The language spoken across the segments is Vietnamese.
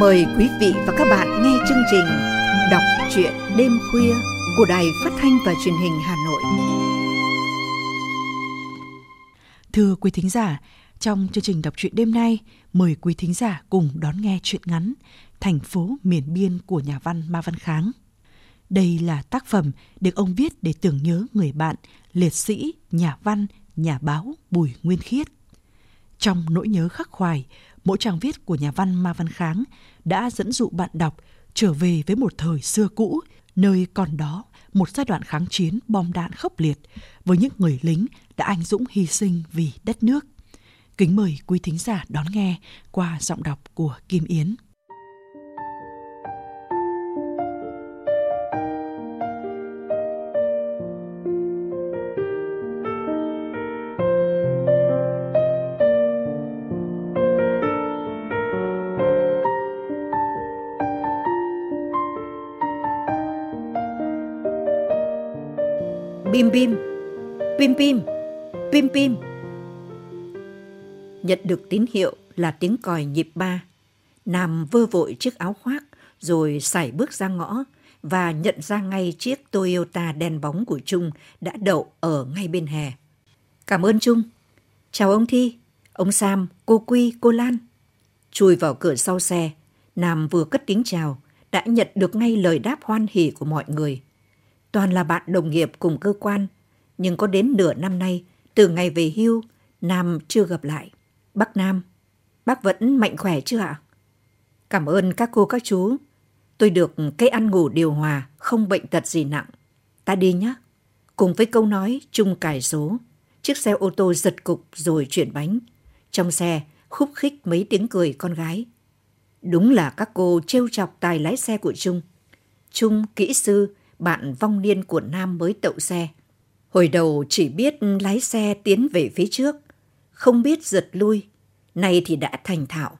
Mời quý vị và các bạn nghe chương trình Đọc truyện đêm khuya của Đài Phát thanh và Truyền hình Hà Nội. Thưa quý thính giả, trong chương trình đọc truyện đêm nay, mời quý thính giả cùng đón nghe truyện ngắn Thành phố miền biên của nhà văn Ma Văn Kháng. Đây là tác phẩm được ông viết để tưởng nhớ người bạn, liệt sĩ, nhà văn, nhà báo Bùi Nguyên Khiết. Trong nỗi nhớ khắc khoải, mỗi trang viết của nhà văn Ma Văn Kháng đã dẫn dụ bạn đọc trở về với một thời xưa cũ, nơi còn đó một giai đoạn kháng chiến bom đạn khốc liệt với những người lính đã anh dũng hy sinh vì đất nước. Kính mời quý thính giả đón nghe qua giọng đọc của Kim Yến. Bim bim, bim bim, bim bim. Nhận được tín hiệu là tiếng còi nhịp ba. Nam vơ vội chiếc áo khoác rồi sải bước ra ngõ và nhận ra ngay chiếc Toyota đen bóng của Trung đã đậu ở ngay bên hè. Cảm ơn Trung. Chào ông Thi, ông Sam, cô Quy, cô Lan. Chui vào cửa sau xe, Nam vừa cất tiếng chào, đã nhận được ngay lời đáp hoan hỉ của mọi người toàn là bạn đồng nghiệp cùng cơ quan, nhưng có đến nửa năm nay, từ ngày về hưu, Nam chưa gặp lại. Bác Nam, bác vẫn mạnh khỏe chưa ạ? Cảm ơn các cô các chú. Tôi được cây ăn ngủ điều hòa, không bệnh tật gì nặng. Ta đi nhé. Cùng với câu nói chung cài số, chiếc xe ô tô giật cục rồi chuyển bánh. Trong xe, khúc khích mấy tiếng cười con gái. Đúng là các cô trêu chọc tài lái xe của Trung. Trung, kỹ sư, bạn vong niên của Nam mới tậu xe. Hồi đầu chỉ biết lái xe tiến về phía trước, không biết giật lui, nay thì đã thành thạo.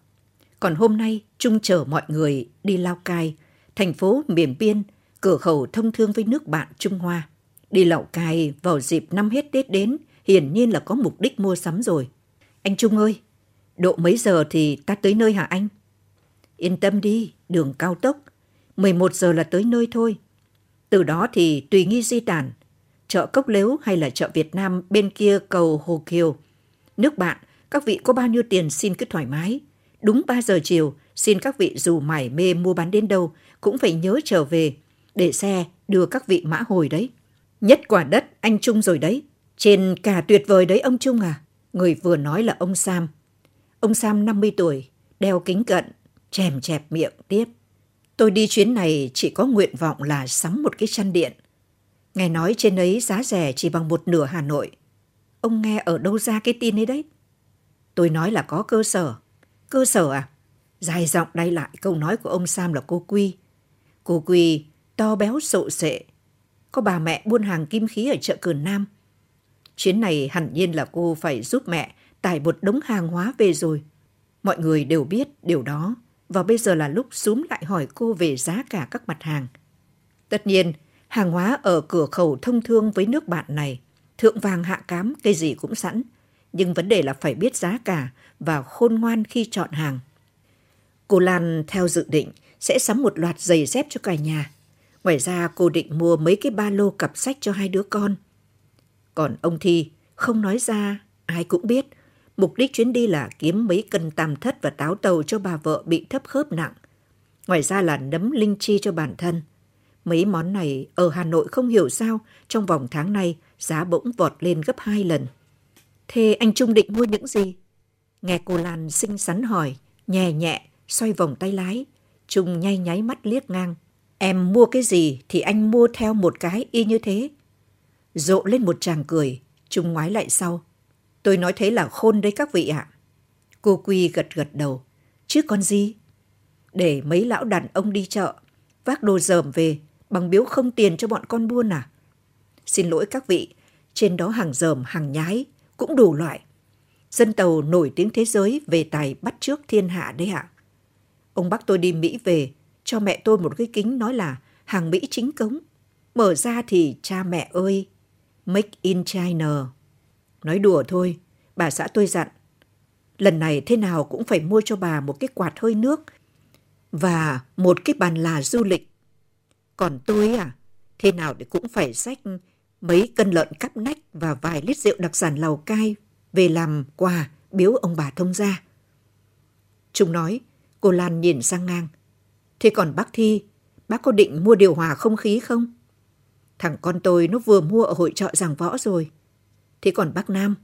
Còn hôm nay, Trung chở mọi người đi Lao Cai, thành phố miền biên, cửa khẩu thông thương với nước bạn Trung Hoa. Đi Lào Cai vào dịp năm hết Tết đến, hiển nhiên là có mục đích mua sắm rồi. Anh Trung ơi, độ mấy giờ thì ta tới nơi hả anh? Yên tâm đi, đường cao tốc. 11 giờ là tới nơi thôi. Từ đó thì tùy nghi di tản, chợ Cốc Lếu hay là chợ Việt Nam bên kia cầu Hồ Kiều. Nước bạn, các vị có bao nhiêu tiền xin cứ thoải mái. Đúng 3 giờ chiều, xin các vị dù mải mê mua bán đến đâu cũng phải nhớ trở về để xe đưa các vị mã hồi đấy. Nhất quả đất anh Trung rồi đấy. Trên cả tuyệt vời đấy ông Trung à. Người vừa nói là ông Sam. Ông Sam 50 tuổi, đeo kính cận, chèm chẹp miệng tiếp. Tôi đi chuyến này chỉ có nguyện vọng là sắm một cái chăn điện. Nghe nói trên ấy giá rẻ chỉ bằng một nửa Hà Nội. Ông nghe ở đâu ra cái tin ấy đấy? Tôi nói là có cơ sở. Cơ sở à? Dài giọng đay lại câu nói của ông Sam là cô Quy. Cô Quy to béo sộ sệ. Có bà mẹ buôn hàng kim khí ở chợ Cườn Nam. Chuyến này hẳn nhiên là cô phải giúp mẹ tải một đống hàng hóa về rồi. Mọi người đều biết điều đó và bây giờ là lúc súm lại hỏi cô về giá cả các mặt hàng. Tất nhiên, hàng hóa ở cửa khẩu thông thương với nước bạn này, thượng vàng hạ cám, cây gì cũng sẵn. Nhưng vấn đề là phải biết giá cả và khôn ngoan khi chọn hàng. Cô Lan theo dự định sẽ sắm một loạt giày dép cho cả nhà. Ngoài ra cô định mua mấy cái ba lô cặp sách cho hai đứa con. Còn ông Thi không nói ra, ai cũng biết Mục đích chuyến đi là kiếm mấy cân tam thất và táo tàu cho bà vợ bị thấp khớp nặng. Ngoài ra là nấm linh chi cho bản thân. Mấy món này ở Hà Nội không hiểu sao trong vòng tháng này giá bỗng vọt lên gấp hai lần. Thế anh Trung định mua những gì? Nghe cô Lan xinh xắn hỏi, nhẹ nhẹ, xoay vòng tay lái. Trung nhay nháy mắt liếc ngang. Em mua cái gì thì anh mua theo một cái y như thế. Rộ lên một tràng cười, Trung ngoái lại sau. Tôi nói thế là khôn đấy các vị ạ. Cô Quy gật gật đầu. Chứ còn gì? Để mấy lão đàn ông đi chợ, vác đồ dởm về, bằng biếu không tiền cho bọn con buôn à? Xin lỗi các vị, trên đó hàng dởm, hàng nhái, cũng đủ loại. Dân tàu nổi tiếng thế giới về tài bắt trước thiên hạ đấy ạ. Ông bác tôi đi Mỹ về, cho mẹ tôi một cái kính nói là hàng Mỹ chính cống. Mở ra thì cha mẹ ơi, make in China. Nói đùa thôi, bà xã tôi dặn. Lần này thế nào cũng phải mua cho bà một cái quạt hơi nước. và một cái bàn là du lịch. Còn tôi à, thế nào thì cũng phải xách mấy cân lợn cắp nách và vài lít rượu đặc sản Lào Cai về làm quà biếu ông bà thông gia. Trung nói, cô Lan nhìn sang ngang. Thế còn bác Thi, bác có định mua điều hòa không khí không? Thằng con tôi nó vừa mua ở hội trợ giảng võ rồi. Thế còn bác Nam?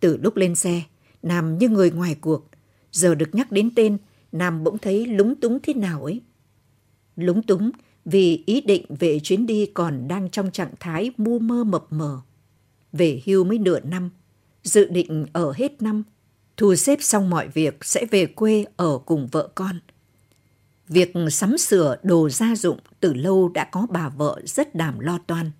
Từ lúc lên xe, Nam như người ngoài cuộc. Giờ được nhắc đến tên, Nam bỗng thấy lúng túng thế nào ấy. Lúng túng vì ý định về chuyến đi còn đang trong trạng thái mu mơ mập mờ. Về hưu mới nửa năm, dự định ở hết năm, thu xếp xong mọi việc sẽ về quê ở cùng vợ con. Việc sắm sửa đồ gia dụng từ lâu đã có bà vợ rất đảm lo toan.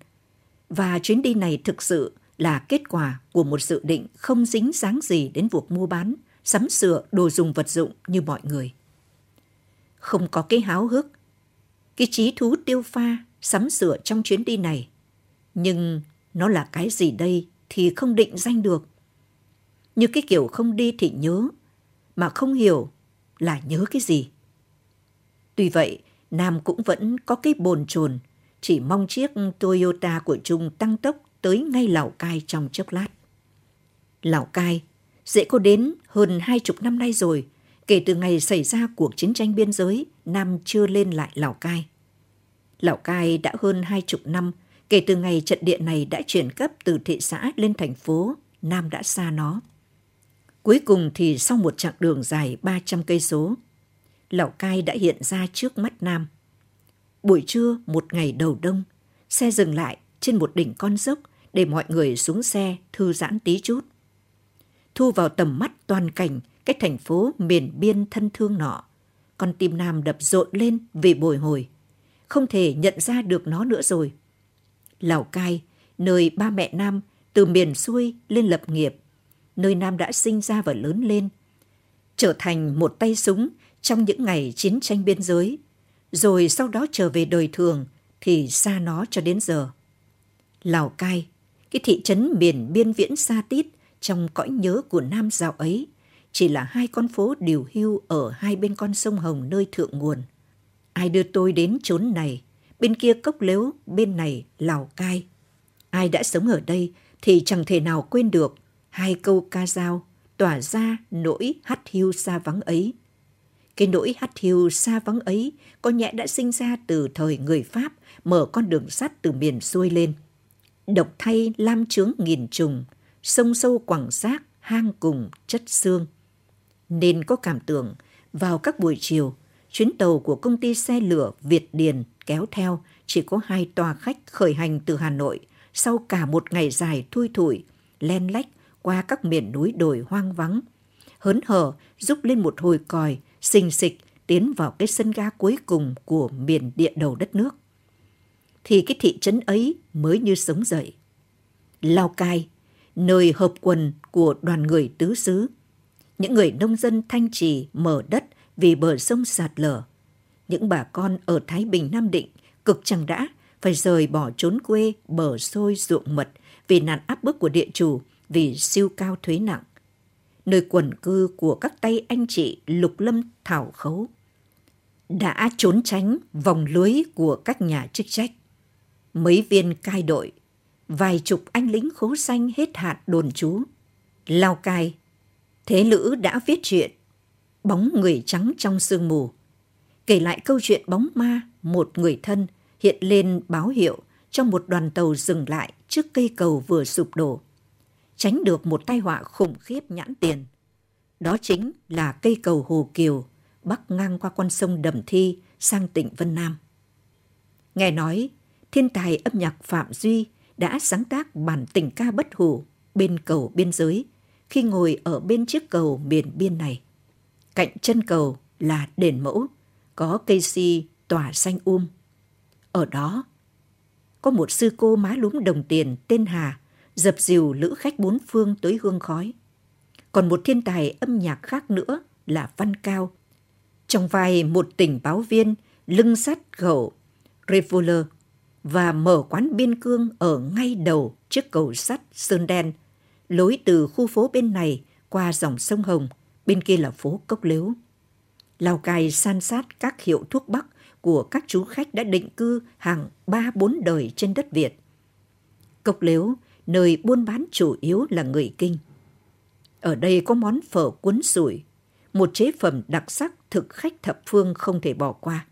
Và chuyến đi này thực sự là kết quả của một dự định không dính dáng gì đến việc mua bán, sắm sửa đồ dùng vật dụng như mọi người. Không có cái háo hức, cái trí thú tiêu pha, sắm sửa trong chuyến đi này. Nhưng nó là cái gì đây thì không định danh được. Như cái kiểu không đi thì nhớ, mà không hiểu là nhớ cái gì. Tuy vậy, Nam cũng vẫn có cái bồn chồn, chỉ mong chiếc Toyota của Trung tăng tốc tới ngay Lào Cai trong chốc lát. Lào Cai, dễ có đến hơn hai chục năm nay rồi, kể từ ngày xảy ra cuộc chiến tranh biên giới, Nam chưa lên lại Lào Cai. Lào Cai đã hơn hai chục năm, kể từ ngày trận địa này đã chuyển cấp từ thị xã lên thành phố, Nam đã xa nó. Cuối cùng thì sau một chặng đường dài 300 cây số, Lào Cai đã hiện ra trước mắt Nam. Buổi trưa một ngày đầu đông, xe dừng lại trên một đỉnh con dốc để mọi người xuống xe thư giãn tí chút. Thu vào tầm mắt toàn cảnh cái thành phố miền biên thân thương nọ. Con tim Nam đập rộn lên vì bồi hồi. Không thể nhận ra được nó nữa rồi. Lào Cai, nơi ba mẹ Nam từ miền xuôi lên lập nghiệp, nơi Nam đã sinh ra và lớn lên, trở thành một tay súng trong những ngày chiến tranh biên giới, rồi sau đó trở về đời thường thì xa nó cho đến giờ. Lào Cai, cái thị trấn miền biên viễn xa tít trong cõi nhớ của Nam dạo ấy, chỉ là hai con phố điều hưu ở hai bên con sông Hồng nơi thượng nguồn. Ai đưa tôi đến chốn này, bên kia cốc lếu, bên này Lào Cai. Ai đã sống ở đây thì chẳng thể nào quên được hai câu ca dao tỏa ra nỗi hắt hiu xa vắng ấy. Cái nỗi hắt hiu xa vắng ấy có nhẽ đã sinh ra từ thời người Pháp mở con đường sắt từ miền xuôi lên. Độc thay lam trướng nghìn trùng, sông sâu quẳng xác, hang cùng chất xương. Nên có cảm tưởng, vào các buổi chiều, chuyến tàu của công ty xe lửa Việt Điền kéo theo chỉ có hai toa khách khởi hành từ Hà Nội sau cả một ngày dài thui thủi, len lách qua các miền núi đồi hoang vắng. Hớn hở giúp lên một hồi còi, xình xịch tiến vào cái sân ga cuối cùng của miền địa đầu đất nước. Thì cái thị trấn ấy mới như sống dậy. Lào Cai, nơi hợp quần của đoàn người tứ xứ. Những người nông dân thanh trì mở đất vì bờ sông sạt lở. Những bà con ở Thái Bình Nam Định cực chẳng đã phải rời bỏ trốn quê bờ sôi ruộng mật vì nạn áp bức của địa chủ vì siêu cao thuế nặng. Nơi quần cư của các tay anh chị lục lâm thảo khấu đã trốn tránh vòng lưới của các nhà chức trách. Mấy viên cai đội, vài chục anh lính khố xanh hết hạn đồn trú. Lao cai, thế lữ đã viết chuyện Bóng người trắng trong sương mù. Kể lại câu chuyện bóng ma một người thân hiện lên báo hiệu trong một đoàn tàu dừng lại trước cây cầu vừa sụp đổ. Tránh được một tai họa khủng khiếp nhãn tiền. Đó chính là cây cầu Hồ Kiều bắc ngang qua con sông Đầm Thi sang tỉnh Vân Nam. Nghe nói, thiên tài âm nhạc Phạm Duy đã sáng tác bản tình ca bất hủ bên cầu biên giới khi ngồi ở bên chiếc cầu miền biên này. Cạnh chân cầu là đền mẫu, có cây si tỏa xanh um. Ở đó, có một sư cô má lúm đồng tiền tên Hà, dập dìu lữ khách bốn phương tới hương khói. Còn một thiên tài âm nhạc khác nữa là Văn Cao. Trong vai một tình báo viên lưng sắt gậu revolver và mở quán biên cương ở ngay đầu trước cầu sắt Sơn Đen, lối từ khu phố bên này qua dòng sông Hồng bên kia là phố Cốc Lếu. Lào Cai san sát các hiệu thuốc bắc của các chú khách đã định cư hàng ba bốn đời trên đất Việt. Cốc Lếu, nơi buôn bán chủ yếu là người Kinh. Ở đây có món phở cuốn sủi, một chế phẩm đặc sắc thực khách thập phương không thể bỏ qua.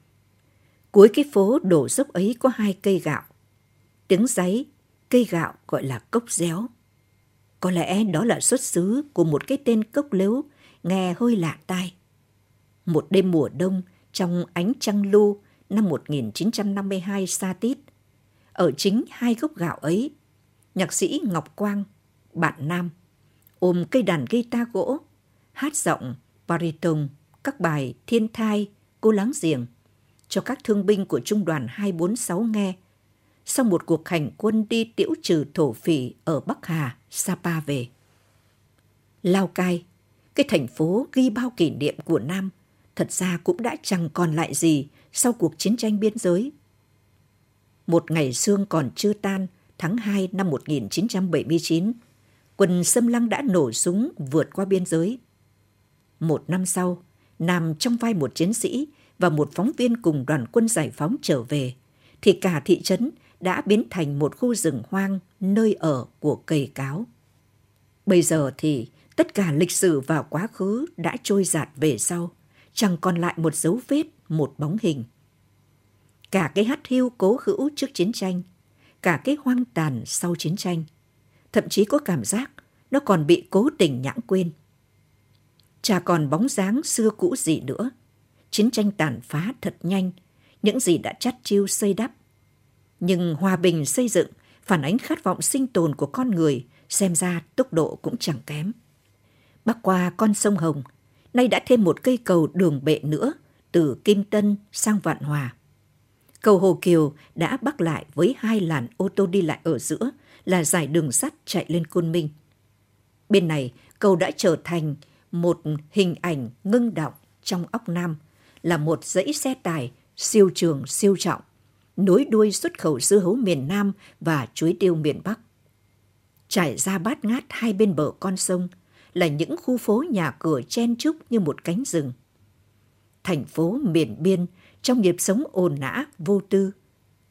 Cuối cái phố đổ dốc ấy có hai cây gạo. Tiếng giấy, cây gạo gọi là cốc réo. Có lẽ đó là xuất xứ của một cái tên cốc lếu nghe hơi lạ tai. Một đêm mùa đông trong ánh trăng lu năm 1952 xa tít, ở chính hai gốc gạo ấy, nhạc sĩ Ngọc Quang, bạn nam, ôm cây đàn guitar gỗ, hát giọng, baritone, các bài Thiên Thai, Cô Láng Giềng cho các thương binh của Trung đoàn 246 nghe sau một cuộc hành quân đi tiễu trừ thổ phỉ ở Bắc Hà, Sapa về. Lao Cai, cái thành phố ghi bao kỷ niệm của Nam, thật ra cũng đã chẳng còn lại gì sau cuộc chiến tranh biên giới. Một ngày xương còn chưa tan, tháng 2 năm 1979, quân xâm lăng đã nổ súng vượt qua biên giới. Một năm sau, nằm trong vai một chiến sĩ và một phóng viên cùng đoàn quân giải phóng trở về, thì cả thị trấn đã biến thành một khu rừng hoang nơi ở của cây cáo. Bây giờ thì tất cả lịch sử và quá khứ đã trôi giạt về sau, chẳng còn lại một dấu vết, một bóng hình. Cả cái hát hiu cố hữu trước chiến tranh, cả cái hoang tàn sau chiến tranh, thậm chí có cảm giác nó còn bị cố tình nhãng quên. Chả còn bóng dáng xưa cũ gì nữa. Chiến tranh tàn phá thật nhanh, những gì đã chắt chiêu xây đắp. Nhưng hòa bình xây dựng phản ánh khát vọng sinh tồn của con người, xem ra tốc độ cũng chẳng kém. Bắc qua con sông Hồng, nay đã thêm một cây cầu đường bệ nữa, từ Kim Tân sang Vạn Hòa. Cầu Hồ Kiều đã bắc lại với hai làn ô tô đi lại ở giữa là giải đường sắt chạy lên Côn Minh. Bên này, cầu đã trở thành một hình ảnh ngưng động trong óc Nam là một dãy xe tải siêu trường siêu trọng, nối đuôi xuất khẩu dưa hấu miền Nam và chuối tiêu miền Bắc. Trải ra bát ngát hai bên bờ con sông là những khu phố nhà cửa chen chúc như một cánh rừng. Thành phố miền biên trong nhịp sống ồn nã vô tư,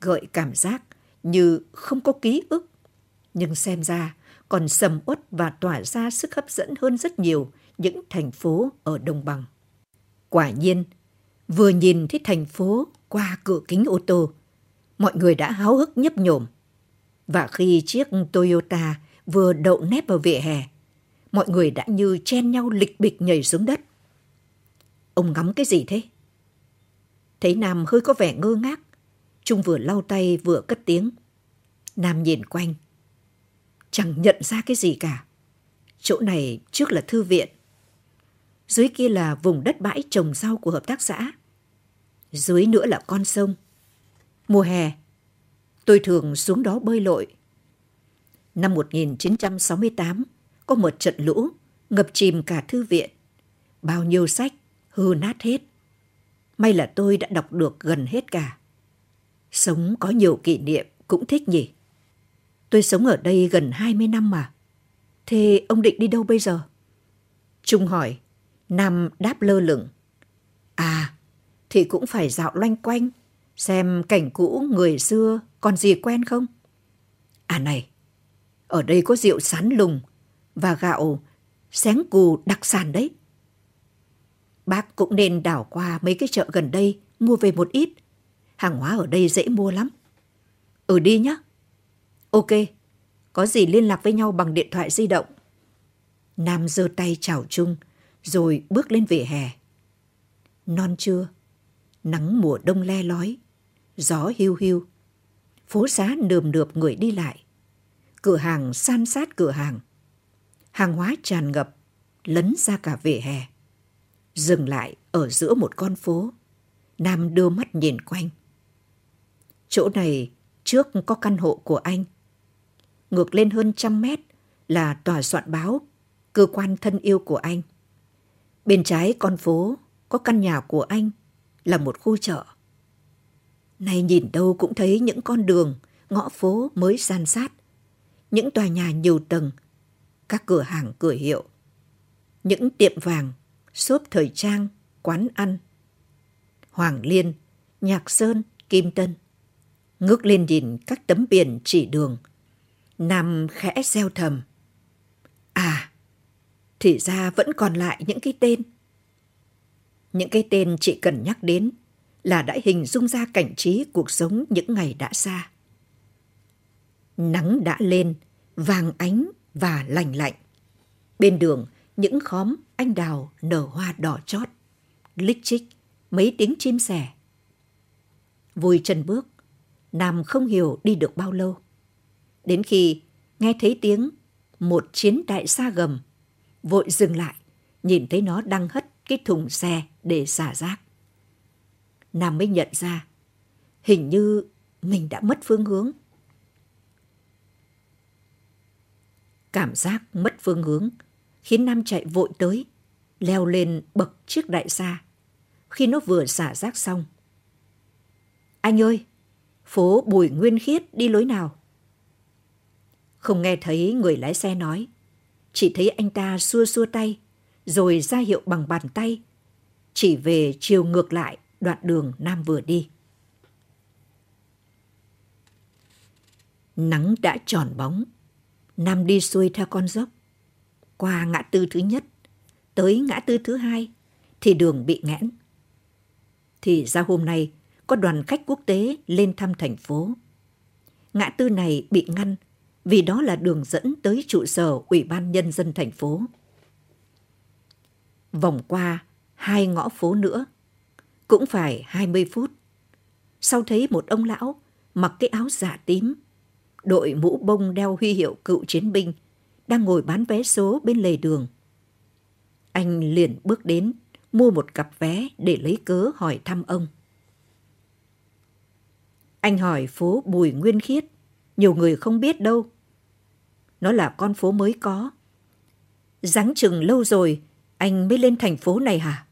gợi cảm giác như không có ký ức. Nhưng xem ra còn sầm uất và tỏa ra sức hấp dẫn hơn rất nhiều những thành phố ở đồng bằng. Quả nhiên, vừa nhìn thấy thành phố qua cửa kính ô tô, mọi người đã háo hức nhấp nhổm. Và khi chiếc Toyota vừa đậu nép vào vỉa hè, mọi người đã như chen nhau lịch bịch nhảy xuống đất. Ông ngắm cái gì thế? Thấy Nam hơi có vẻ ngơ ngác, Trung vừa lau tay vừa cất tiếng. Nam nhìn quanh, chẳng nhận ra cái gì cả. Chỗ này trước là thư viện, dưới kia là vùng đất bãi trồng rau của hợp tác xã. Dưới nữa là con sông. Mùa hè, tôi thường xuống đó bơi lội. Năm 1968, có một trận lũ ngập chìm cả thư viện. Bao nhiêu sách hư nát hết. May là tôi đã đọc được gần hết cả. Sống có nhiều kỷ niệm cũng thích nhỉ. Tôi sống ở đây gần 20 năm mà. Thế ông định đi đâu bây giờ? Trung hỏi, Nam đáp lơ lửng. À, thì cũng phải dạo loanh quanh, xem cảnh cũ người xưa còn gì quen không? À này, ở đây có rượu sán lùng và gạo xén cù đặc sản đấy. Bác cũng nên đảo qua mấy cái chợ gần đây mua về một ít. Hàng hóa ở đây dễ mua lắm. Ừ đi nhá. Ok, có gì liên lạc với nhau bằng điện thoại di động. Nam giơ tay chào chung, rồi bước lên vỉa hè. Non chưa nắng mùa đông le lói, gió hiu hiu. Phố xá nườm nượp người đi lại. Cửa hàng san sát cửa hàng. Hàng hóa tràn ngập, lấn ra cả vỉa hè. Dừng lại ở giữa một con phố. Nam đưa mắt nhìn quanh. Chỗ này trước có căn hộ của anh. Ngược lên hơn trăm mét là tòa soạn báo, cơ quan thân yêu của anh. Bên trái con phố có căn nhà của anh là một khu chợ. Nay nhìn đâu cũng thấy những con đường, ngõ phố mới san sát. Những tòa nhà nhiều tầng, các cửa hàng cửa hiệu. Những tiệm vàng, shop thời trang, quán ăn, Hoàng Liên, Nhạc Sơn, Kim Tân. Ngước lên nhìn các tấm biển chỉ đường. Nam khẽ gieo thầm. À, thì ra vẫn còn lại những cái tên. Những cái tên chị cần nhắc đến là đã hình dung ra cảnh trí cuộc sống những ngày đã xa. Nắng đã lên, vàng ánh và lành lạnh. Bên đường, những khóm anh đào nở hoa đỏ chót, lích chích, mấy tiếng chim sẻ. Vui chân bước, Nam không hiểu đi được bao lâu. Đến khi nghe thấy tiếng một chiến đại xa gầm, vội dừng lại, nhìn thấy nó đang hất cái thùng xe để xả rác. Nam mới nhận ra, hình như mình đã mất phương hướng. Cảm giác mất phương hướng khiến Nam chạy vội tới, leo lên bậc chiếc đại xa. Khi nó vừa xả rác xong. Anh ơi, phố Bùi Nguyên Khiết đi lối nào? Không nghe thấy người lái xe nói, chỉ thấy anh ta xua xua tay, rồi ra hiệu bằng bàn tay, chỉ về chiều ngược lại đoạn đường Nam vừa đi. Nắng đã tròn bóng, Nam đi xuôi theo con dốc. Qua ngã tư thứ nhất, tới ngã tư thứ hai, thì đường bị nghẽn. Thì ra hôm nay, có đoàn khách quốc tế lên thăm thành phố. Ngã tư này bị ngăn vì đó là đường dẫn tới trụ sở Ủy ban Nhân dân thành phố. Vòng qua hai ngõ phố nữa, cũng phải 20 phút. Sau thấy một ông lão mặc cái áo giả tím, đội mũ bông đeo huy hiệu cựu chiến binh, đang ngồi bán vé số bên lề đường. Anh liền bước đến, mua một cặp vé để lấy cớ hỏi thăm ông. Anh hỏi phố Bùi Nguyên Khiết, nhiều người không biết đâu. Nó là con phố mới có. Giáng chừng lâu rồi, anh mới lên thành phố này hả?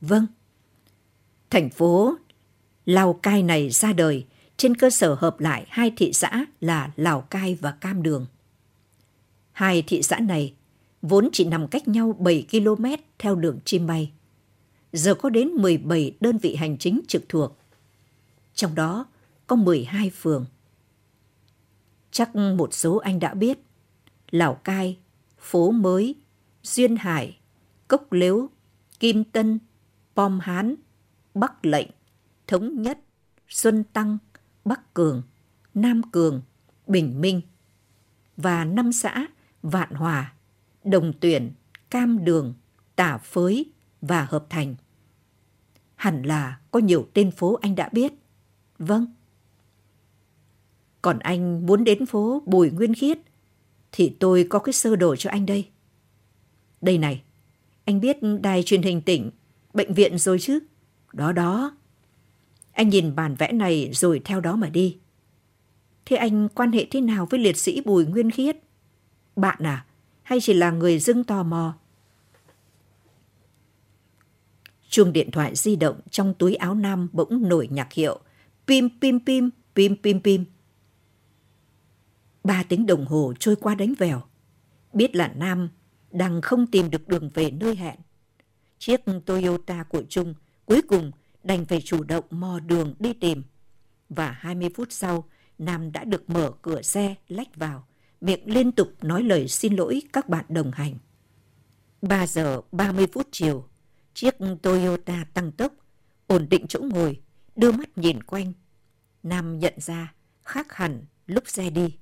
Vâng. Thành phố Lào Cai này ra đời trên cơ sở hợp lại hai thị xã là Lào Cai và Cam Đường. Hai thị xã này vốn chỉ nằm cách nhau 7 km theo đường chim bay. Giờ có đến 17 đơn vị hành chính trực thuộc. Trong đó có 12 phường. Chắc một số anh đã biết. Lào Cai, Phố Mới, Duyên Hải, Cốc Lếu, Kim Tân, Pom Hán, Bắc Lệnh, Thống Nhất, Xuân Tăng, Bắc Cường, Nam Cường, Bình Minh và năm xã Vạn Hòa, Đồng Tuyển, Cam Đường, Tả Phới và Hợp Thành. Hẳn là có nhiều tên phố anh đã biết. Vâng. Còn anh muốn đến phố Bùi Nguyên Khiết thì tôi có cái sơ đồ cho anh đây. Đây này, anh biết đài truyền hình tỉnh, bệnh viện rồi chứ? Đó đó. Anh nhìn bản vẽ này rồi theo đó mà đi. Thế anh quan hệ thế nào với liệt sĩ Bùi Nguyên Khiết? Bạn à? Hay chỉ là người dưng tò mò? Chuông điện thoại di động trong túi áo nam bỗng nổi nhạc hiệu. Pim pim pim, pim pim pim. Ba tiếng đồng hồ trôi qua đánh vèo. Biết là Nam đang không tìm được đường về nơi hẹn. Chiếc Toyota của Trung cuối cùng đành phải chủ động mò đường đi tìm. Và 20 phút sau, Nam đã được mở cửa xe lách vào, miệng liên tục nói lời xin lỗi các bạn đồng hành. 3 giờ 30 phút chiều, chiếc Toyota tăng tốc, ổn định chỗ ngồi, đưa mắt nhìn quanh. Nam nhận ra khác hẳn lúc xe đi.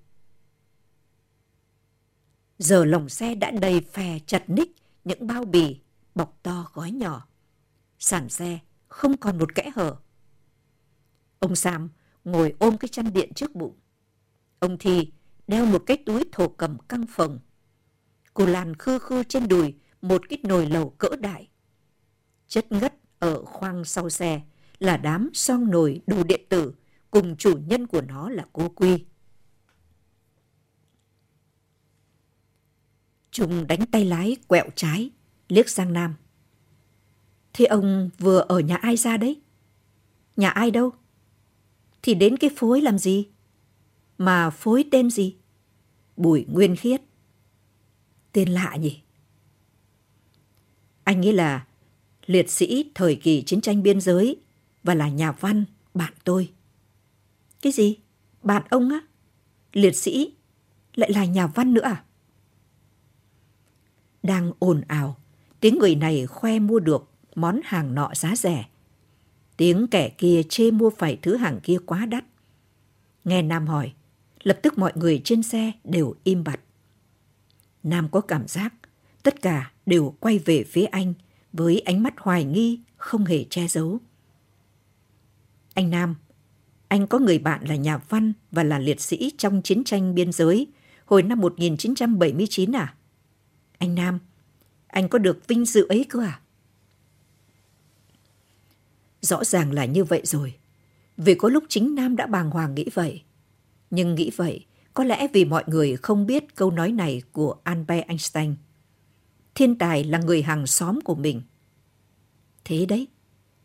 Giờ lồng xe đã đầy phè chặt ních những bao bì, bọc to gói nhỏ. Sàn xe không còn một kẽ hở. Ông Sam ngồi ôm cái chăn điện trước bụng. Ông Thi đeo một cái túi thổ cầm căng phồng. Cô Lan khư khư trên đùi một cái nồi lầu cỡ đại. Chất ngất ở khoang sau xe là đám song nồi đồ điện tử cùng chủ nhân của nó là cô Quy. Trung đánh tay lái quẹo trái, liếc sang Nam. Thế ông vừa ở nhà ai ra đấy? Nhà ai đâu? Thì đến cái phối làm gì? Mà phối tên gì? Bùi Nguyên Khiết. Tên lạ nhỉ? Anh nghĩ là liệt sĩ thời kỳ chiến tranh biên giới và là nhà văn, bạn tôi. Cái gì? Bạn ông á? Liệt sĩ lại là nhà văn nữa à? Đang ồn ào, tiếng người này khoe mua được món hàng nọ giá rẻ. Tiếng kẻ kia chê mua phải thứ hàng kia quá đắt. Nghe Nam hỏi, lập tức mọi người trên xe đều im bặt. Nam có cảm giác tất cả đều quay về phía anh với ánh mắt hoài nghi không hề che giấu. Anh Nam, anh có người bạn là nhà văn và là liệt sĩ trong chiến tranh biên giới hồi năm 1979 à? Anh Nam, anh có được vinh dự ấy cơ à? Rõ ràng là như vậy rồi. Vì có lúc chính Nam đã bàng hoàng nghĩ vậy. Nhưng nghĩ vậy, có lẽ vì mọi người không biết câu nói này của Albert Einstein. Thiên tài là người hàng xóm của mình. Thế đấy,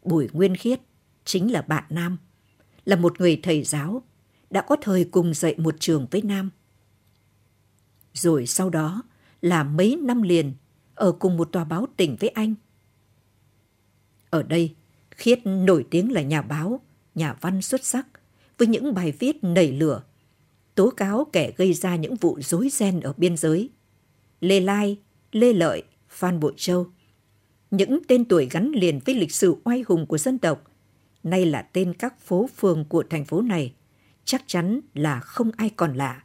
Bùi Nguyên Khiết chính là bạn Nam, là một người thầy giáo, đã có thời cùng dạy một trường với Nam. Rồi sau đó là mấy năm liền ở cùng một tòa báo tỉnh với anh. Ở đây, Khiết nổi tiếng là nhà báo, nhà văn xuất sắc, với những bài viết nảy lửa, tố cáo kẻ gây ra những vụ rối ren ở biên giới. Lê Lai, Lê Lợi, Phan Bội Châu. Những tên tuổi gắn liền với lịch sử oai hùng của dân tộc, nay là tên các phố phường của thành phố này, chắc chắn là không ai còn lạ.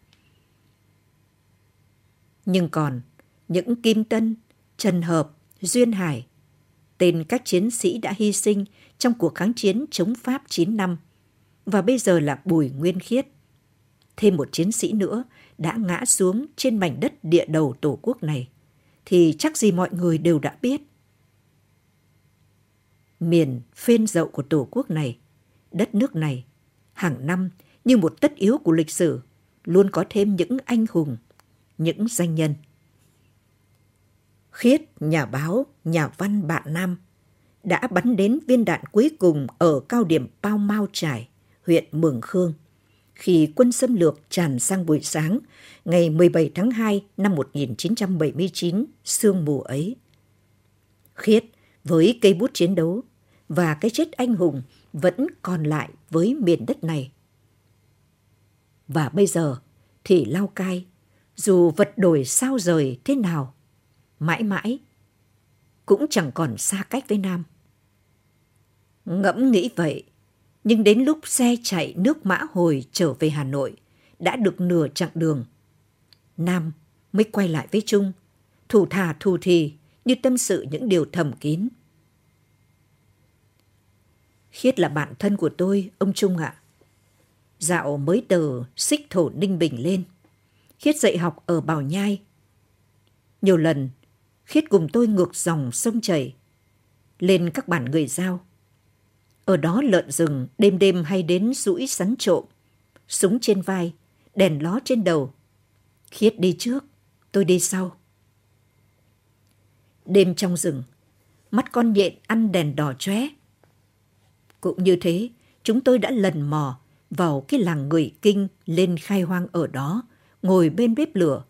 Nhưng còn những Kim Tân, Trần Hợp, Duyên Hải, tên các chiến sĩ đã hy sinh trong cuộc kháng chiến chống Pháp 9 năm, và bây giờ là Bùi Nguyên Khiết. Thêm một chiến sĩ nữa đã ngã xuống trên mảnh đất địa đầu Tổ quốc này, thì chắc gì mọi người đều đã biết. Miền phên dậu của Tổ quốc này, đất nước này, hàng năm như một tất yếu của lịch sử, luôn có thêm những anh hùng, những danh nhân. Khiết, nhà báo, nhà văn bạn Nam đã bắn đến viên đạn cuối cùng ở cao điểm Pao Mao Trải, huyện Mường Khương, khi quân xâm lược tràn sang buổi sáng ngày 17 tháng 2 năm 1979 sương mù ấy. Khiết với cây bút chiến đấu và cái chết anh hùng vẫn còn lại với miền đất này. Và bây giờ thì Lao Cai, dù vật đổi sao rời thế nào, mãi mãi cũng chẳng còn xa cách với Nam. Ngẫm nghĩ vậy, nhưng đến lúc xe chạy nước mã hồi trở về Hà Nội, đã được nửa chặng đường. Nam mới quay lại với Trung, thủ thà thù thì như tâm sự những điều thầm kín. Khiết là bạn thân của tôi, ông Trung ạ. Dạo mới từ xích thổ Ninh Bình lên. Khiết dạy học ở Bảo Nhai. Nhiều lần, Khiết cùng tôi ngược dòng sông chảy, lên các bản người giao. Ở đó lợn rừng đêm đêm hay đến rũi sắn trộm, súng trên vai, đèn ló trên đầu. Khiết đi trước, tôi đi sau. Đêm trong rừng, mắt con nhện ăn đèn đỏ chóe. Cũng như thế, chúng tôi đã lần mò vào cái làng người kinh lên khai hoang ở đó, ngồi bên bếp lửa,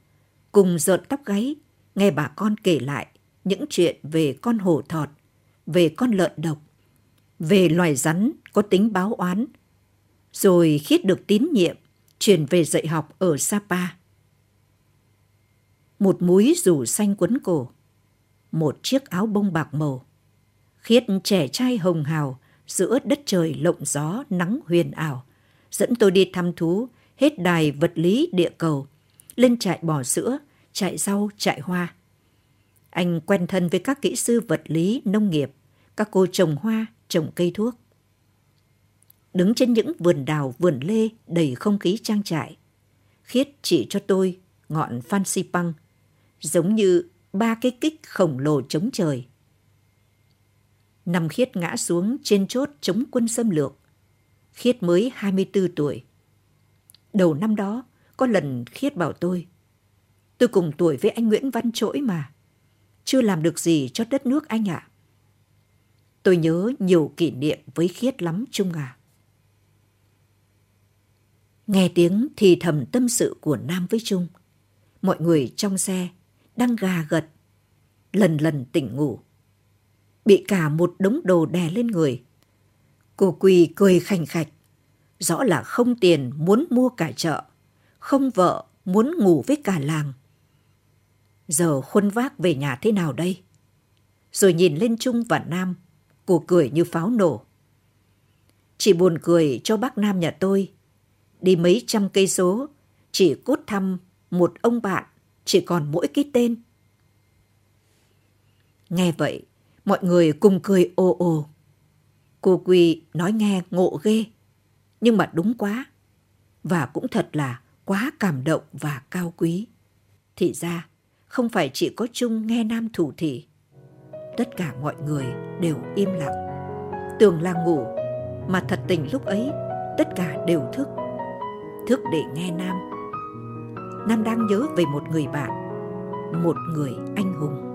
cùng rợn tóc gáy, nghe bà con kể lại những chuyện về con hổ thọt, về con lợn độc, về loài rắn có tính báo oán, rồi khiết được tín nhiệm, chuyển về dạy học ở Sapa. Một múi rủ xanh quấn cổ, một chiếc áo bông bạc màu. Khiết trẻ trai hồng hào giữa đất trời lộng gió nắng huyền ảo, dẫn tôi đi thăm thú hết đài vật lý địa cầu, lên trại bò sữa, trại rau, trại hoa. Anh quen thân với các kỹ sư vật lý, nông nghiệp, các cô trồng hoa, trồng cây thuốc. Đứng trên những vườn đào, vườn lê đầy không khí trang trại, Khiết chỉ cho tôi ngọn phan xi păng, giống như ba cái kích khổng lồ chống trời. Năm Khiết ngã xuống trên chốt chống quân xâm lược. Khiết mới 24 tuổi. Đầu năm đó, có lần Khiết bảo tôi, tôi cùng tuổi với anh Nguyễn Văn Trỗi mà, chưa làm được gì cho đất nước anh ạ. À. Tôi nhớ nhiều kỷ niệm với Khiết lắm Trung à. Nghe tiếng thì thầm tâm sự của Nam với Trung. Mọi người trong xe đang gà gật, lần lần tỉnh ngủ. Bị cả một đống đồ đè lên người. Cô Quỳ cười khành khạch. Rõ là không tiền muốn mua cả chợ, không vợ muốn ngủ với cả làng. Giờ khuân vác về nhà thế nào đây? Rồi nhìn lên Trung và Nam, cô cười như pháo nổ. chị buồn cười cho bác Nam nhà tôi. Đi mấy trăm cây số, chỉ cốt thăm một ông bạn, chỉ còn mỗi cái tên. Nghe vậy, mọi người cùng cười ồ ồ. Cô Quy nói nghe ngộ ghê, nhưng mà đúng quá. Và cũng thật là quá cảm động và cao quý. Thì ra, không phải chỉ có Trung nghe Nam thủ thị. Tất cả mọi người đều im lặng. Tưởng là ngủ, mà thật tình lúc ấy tất cả đều thức. Thức để nghe Nam. Nam đang nhớ về một người bạn, một người anh hùng.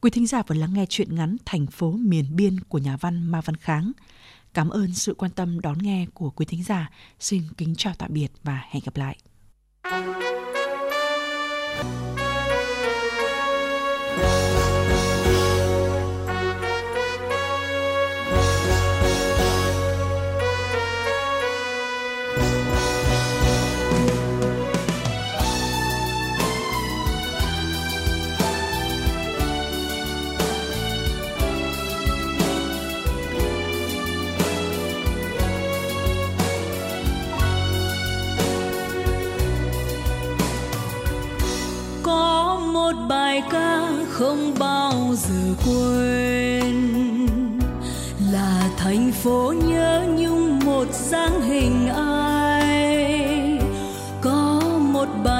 Quý thính giả vừa lắng nghe chuyện ngắn Thành phố miền biên của nhà văn Ma Văn Kháng. Cảm ơn sự quan tâm đón nghe của quý thính giả. Xin kính chào tạm biệt và hẹn gặp lại. không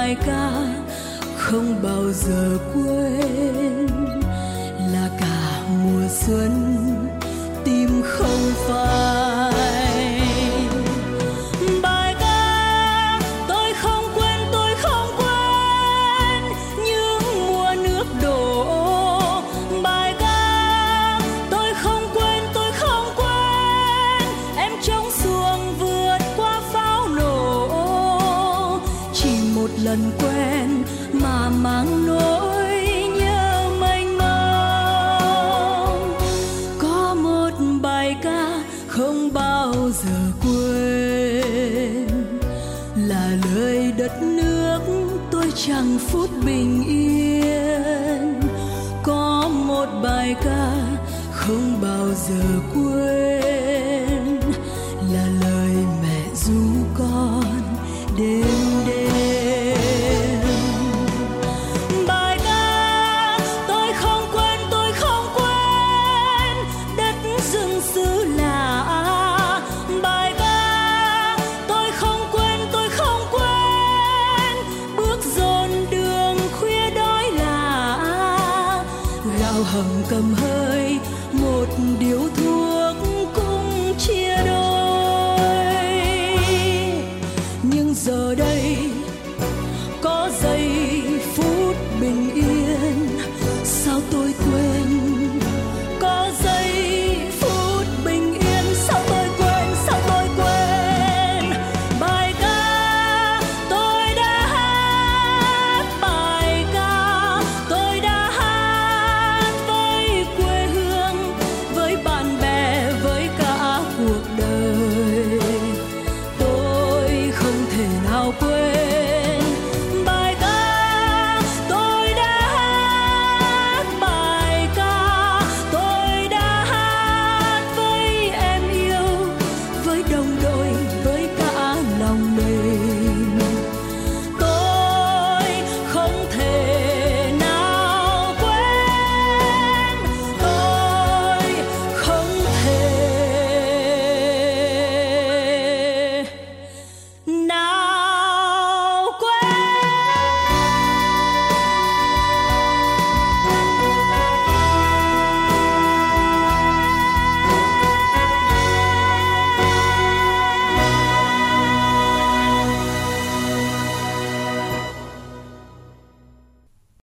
bài ca không bao giờ quên là cả mùa xuân tim không phai. Không bao